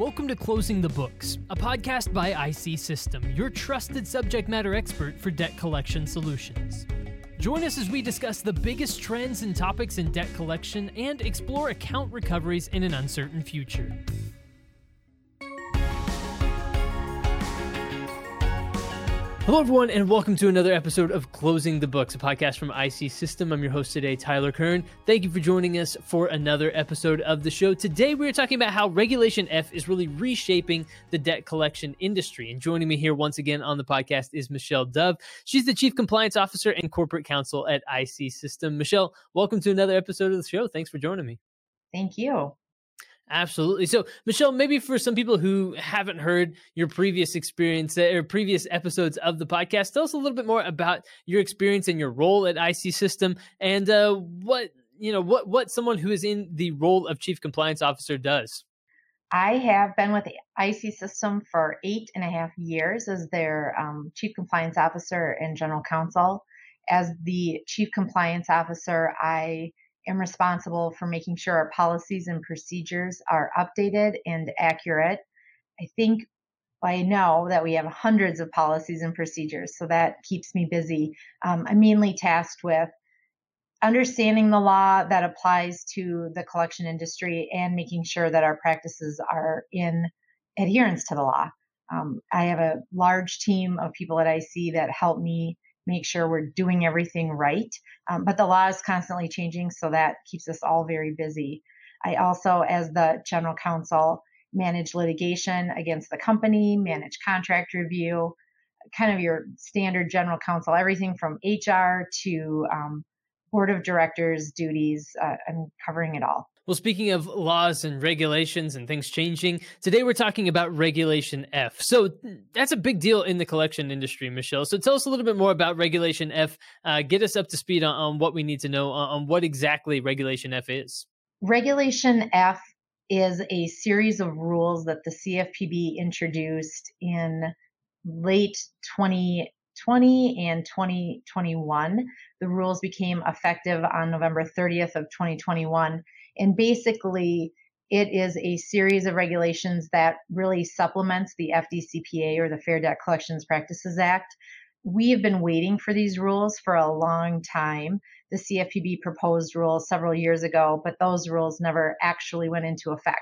Welcome to Closing the Books, a podcast by IC System, your trusted subject matter expert for debt collection solutions. Join us as we discuss the biggest trends and topics in debt collection and explore account recoveries in an uncertain future. Hello, everyone, and welcome to another episode of Closing the Books, a podcast from IC System. I'm your host today, Tyler Kern. Thank you for joining us for another episode of the show. Today, we're talking about how Regulation F is really reshaping the debt collection industry. And joining me here once again on the podcast is Michelle Dove. She's the Chief Compliance Officer and Corporate Counsel at IC System. Michelle, welcome to another episode of the show. Thanks for joining me. Thank you. Absolutely. So, Michelle, maybe for some people who haven't heard your previous experience uh, or previous episodes of the podcast, tell us a little bit more about your experience and your role at IC System and uh, what you know what what someone who is in the role of chief compliance officer does. I have been with the IC System for eight and a half years as their um, chief compliance officer and general counsel. As the chief compliance officer, I am responsible for making sure our policies and procedures are updated and accurate. I think I know that we have hundreds of policies and procedures, so that keeps me busy. Um, I'm mainly tasked with understanding the law that applies to the collection industry and making sure that our practices are in adherence to the law. Um, I have a large team of people at IC that help me make sure we're doing everything right. Um, but the law is constantly changing, so that keeps us all very busy. I also, as the general counsel, manage litigation against the company, manage contract review, kind of your standard general counsel, everything from HR to um, board of directors duties. Uh, I'm covering it all. Well, speaking of laws and regulations and things changing, today we're talking about Regulation F. So that's a big deal in the collection industry, Michelle. So tell us a little bit more about Regulation F. Uh, get us up to speed on, on, what we need to know on, on what exactly Regulation F is. Regulation F is a series of rules that the CFPB introduced in late 2020 and 2021. The rules became effective on November 30th of 2021 and basically, it is a series of regulations that really supplements the FDCPA or the Fair Debt Collections Practices Act. We have been waiting for these rules for a long time. The CFPB proposed rules several years ago, but those rules never actually went into effect.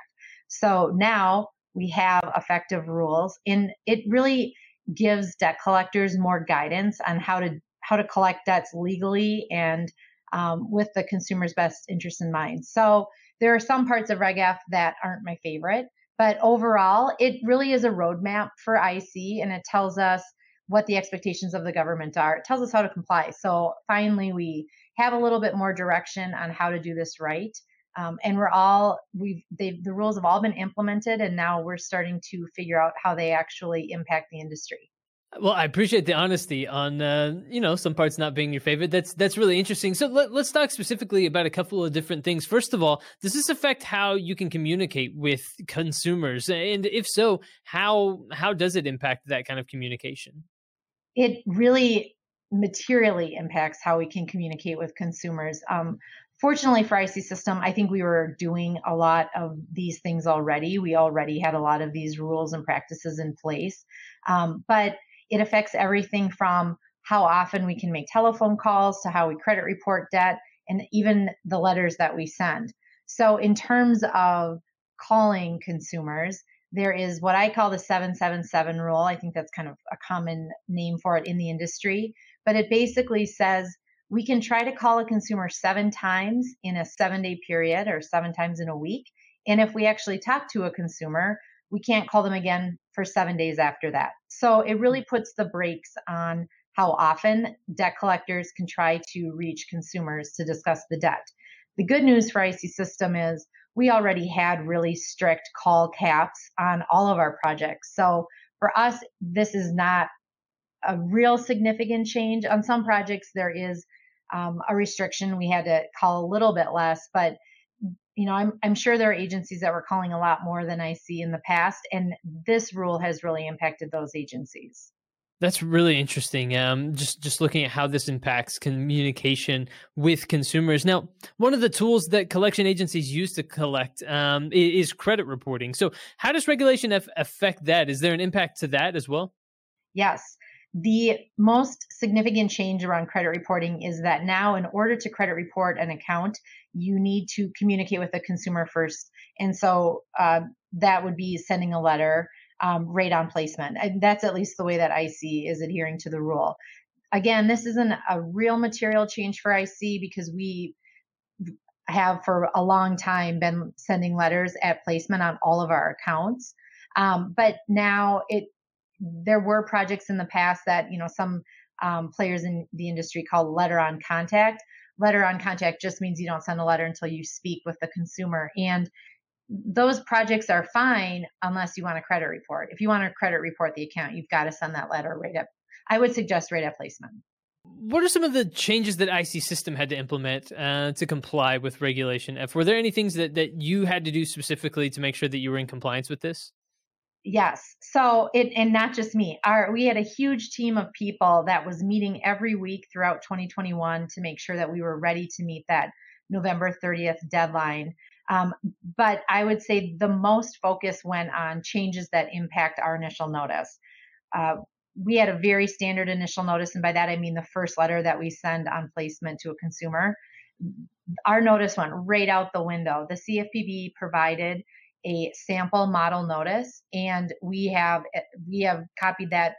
So now we have effective rules, and it really gives debt collectors more guidance on how to how to collect debts legally and um, with the consumer's best interest in mind. So there are some parts of Reg F that aren't my favorite, but overall, it really is a roadmap for IC and it tells us what the expectations of the government are. It tells us how to comply. So finally, we have a little bit more direction on how to do this right. Um, and we're all we've the rules have all been implemented, and now we're starting to figure out how they actually impact the industry. Well, I appreciate the honesty on uh, you know some parts not being your favorite. That's that's really interesting. So let, us talk specifically about a couple of different things. First of all, does this affect how you can communicate with consumers, and if so, how how does it impact that kind of communication? It really materially impacts how we can communicate with consumers. Um, fortunately for IC System, I think we were doing a lot of these things already. We already had a lot of these rules and practices in place, um, but it affects everything from how often we can make telephone calls to how we credit report debt and even the letters that we send. So, in terms of calling consumers, there is what I call the 777 rule. I think that's kind of a common name for it in the industry, but it basically says we can try to call a consumer seven times in a seven day period or seven times in a week. And if we actually talk to a consumer, we can't call them again for seven days after that. So it really puts the brakes on how often debt collectors can try to reach consumers to discuss the debt. The good news for IC System is we already had really strict call caps on all of our projects. So for us, this is not a real significant change. On some projects, there is um, a restriction. We had to call a little bit less, but you know, I'm, I'm sure there are agencies that were calling a lot more than IC in the past, and this rule has really impacted those agencies. That's really interesting. Um, just just looking at how this impacts communication with consumers. Now, one of the tools that collection agencies use to collect um, is credit reporting. So, how does Regulation affect that? Is there an impact to that as well? Yes. The most significant change around credit reporting is that now, in order to credit report an account, you need to communicate with the consumer first. And so uh, that would be sending a letter um, on placement. And that's at least the way that IC is adhering to the rule. Again, this isn't a real material change for IC because we have for a long time been sending letters at placement on all of our accounts. Um, but now it there were projects in the past that you know some um, players in the industry call letter on contact. Letter on contact just means you don't send a letter until you speak with the consumer. And those projects are fine unless you want a credit report. If you want to credit report the account, you've got to send that letter right up. I would suggest right at placement. What are some of the changes that IC System had to implement uh, to comply with Regulation F? Were there any things that, that you had to do specifically to make sure that you were in compliance with this? Yes. So it and not just me. Our we had a huge team of people that was meeting every week throughout 2021 to make sure that we were ready to meet that November 30th deadline. Um, but I would say the most focus went on changes that impact our initial notice. Uh, we had a very standard initial notice, and by that I mean the first letter that we send on placement to a consumer. Our notice went right out the window. The CFPB provided a sample model notice, and we have we have copied that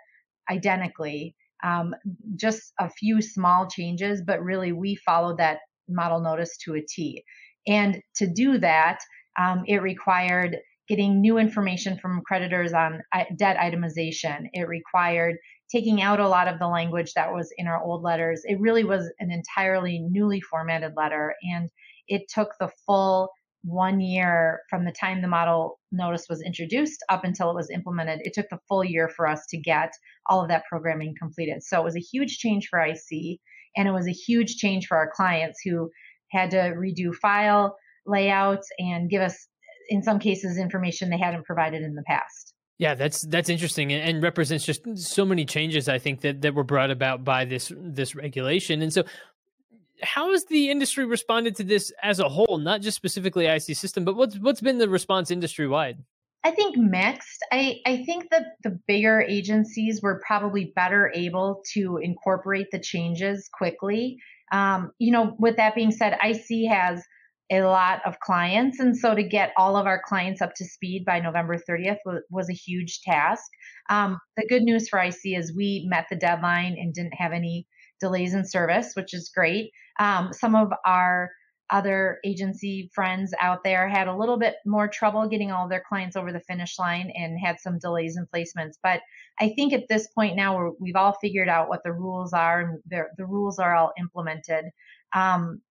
identically. Um, just a few small changes, but really we followed that model notice to a T. And to do that, um, it required getting new information from creditors on debt itemization. It required taking out a lot of the language that was in our old letters. It really was an entirely newly formatted letter. And it took the full one year from the time the model notice was introduced up until it was implemented. It took the full year for us to get all of that programming completed. So it was a huge change for IC and it was a huge change for our clients who had to redo file layouts and give us, in some cases, information they hadn't provided in the past. Yeah, that's that's interesting and represents just so many changes I think that, that were brought about by this this regulation. And so how has the industry responded to this as a whole, not just specifically IC system, but what's what's been the response industry wide? I think mixed. I, I think that the bigger agencies were probably better able to incorporate the changes quickly. Um, you know, with that being said, IC has a lot of clients. And so to get all of our clients up to speed by November 30th was, was a huge task. Um, the good news for IC is we met the deadline and didn't have any delays in service, which is great. Um, some of our other agency friends out there had a little bit more trouble getting all their clients over the finish line and had some delays in placements. But I think at this point now we have all figured out what the rules are and the rules are all implemented. Um,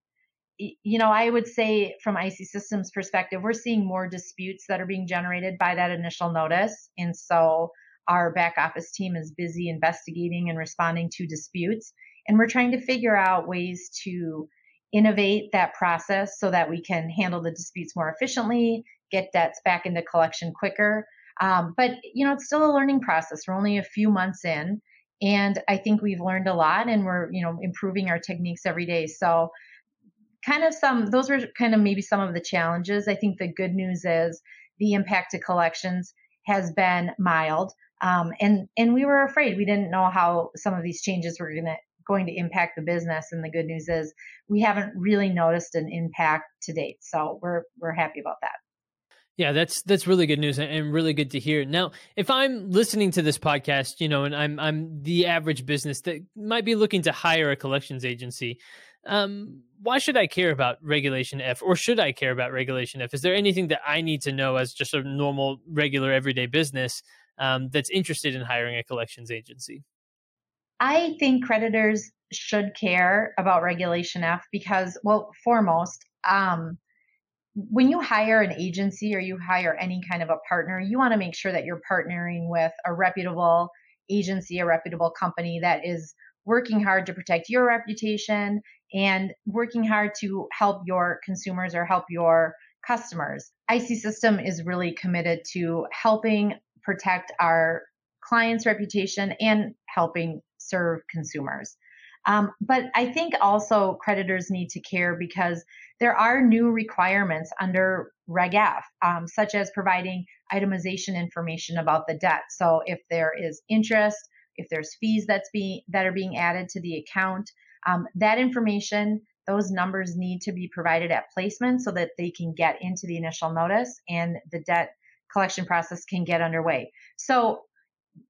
you know, I would say from IC Systems perspective, we're seeing more disputes that are being generated by that initial notice. And so our back office team is busy investigating and responding to disputes. And we're trying to figure out ways to innovate that process so that we can handle the disputes more efficiently, get debts back into collection quicker. Um, but you know, it's still a learning process. We're only a few months in, and I think we've learned a lot, and we're you know improving our techniques every day. So, kind of some those were kind of maybe some of the challenges. I think the good news is the impact to collections has been mild. Um, and and we were afraid. We didn't know how some of these changes were going to going to impact the business. And the good news is we haven't really noticed an impact to date. So we're we're happy about that. Yeah, that's that's really good news and really good to hear. Now, if I'm listening to this podcast, you know, and I'm I'm the average business that might be looking to hire a collections agency, um, why should I care about Regulation F, or should I care about Regulation F? Is there anything that I need to know as just a normal, regular, everyday business um, that's interested in hiring a collections agency? I think creditors should care about Regulation F because, well, foremost, um, when you hire an agency or you hire any kind of a partner, you want to make sure that you're partnering with a reputable agency, a reputable company that is working hard to protect your reputation and working hard to help your consumers or help your customers. IC System is really committed to helping protect our clients' reputation and helping serve consumers. Um, but I think also creditors need to care because there are new requirements under Reg F, um, such as providing itemization information about the debt. So if there is interest, if there's fees that's being that are being added to the account, um, that information, those numbers need to be provided at placement so that they can get into the initial notice and the debt collection process can get underway. So,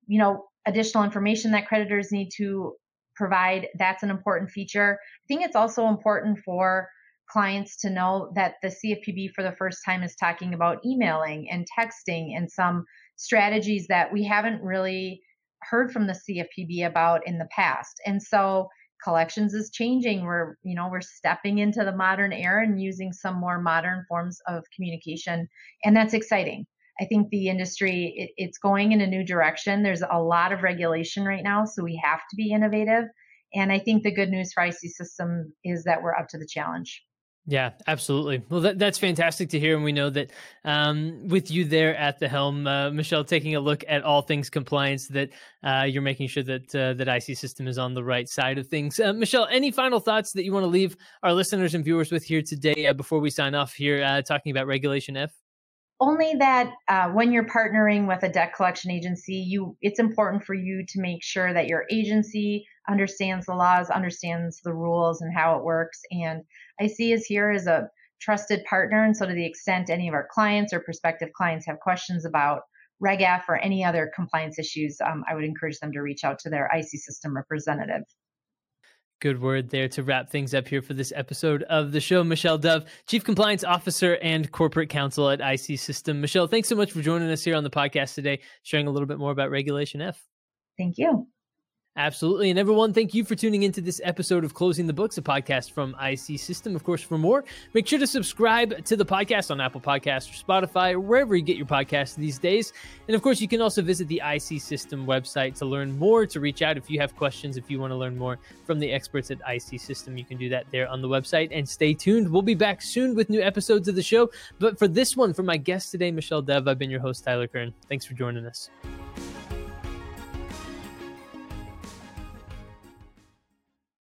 you know, additional information that creditors need to provide, that's an important feature. I think it's also important for clients to know that the CFPB for the first time is talking about emailing and texting and some strategies that we haven't really heard from the CFPB about in the past. And so collections is changing. We're, you know, we're stepping into the modern era and using some more modern forms of communication. And that's exciting. I think the industry it, it's going in a new direction. There's a lot of regulation right now, so we have to be innovative. And I think the good news for IC System is that we're up to the challenge. Yeah, absolutely. Well, that, that's fantastic to hear, and we know that um, with you there at the helm, uh, Michelle, taking a look at all things compliance, that uh, you're making sure that uh, that IC System is on the right side of things. Uh, Michelle, any final thoughts that you want to leave our listeners and viewers with here today uh, before we sign off here, uh, talking about Regulation F? Only that uh, when you're partnering with a debt collection agency you it's important for you to make sure that your agency understands the laws understands the rules and how it works. And i see us here as a trusted partner and so to the extent any of our clients or prospective clients have questions about reg f or any other compliance issues um, i would encourage them to reach out to their ic system representative Good word there to wrap things up here for this episode of the show. Michelle Dove, Chief Compliance Officer and Corporate Counsel at IC System. Michelle, thanks so much for joining us here on the podcast today, sharing a little bit more about Regulation F. Thank you. Absolutely. And everyone, thank you for tuning into this episode of Closing the Books, a podcast from IC System. Of course, for more, make sure to subscribe to the podcast on Apple Podcasts or Spotify or wherever you get your podcasts these days. And of course, you can also visit the IC System website to learn more, to reach out if you have questions, if you want to learn more from the experts at IC System. You can do that there on the website. And stay tuned. We'll be back soon with new episodes of the show. But for this one, for my guest today, Michelle Dove, I've been your host, Tyler Kern. Thanks for joining us.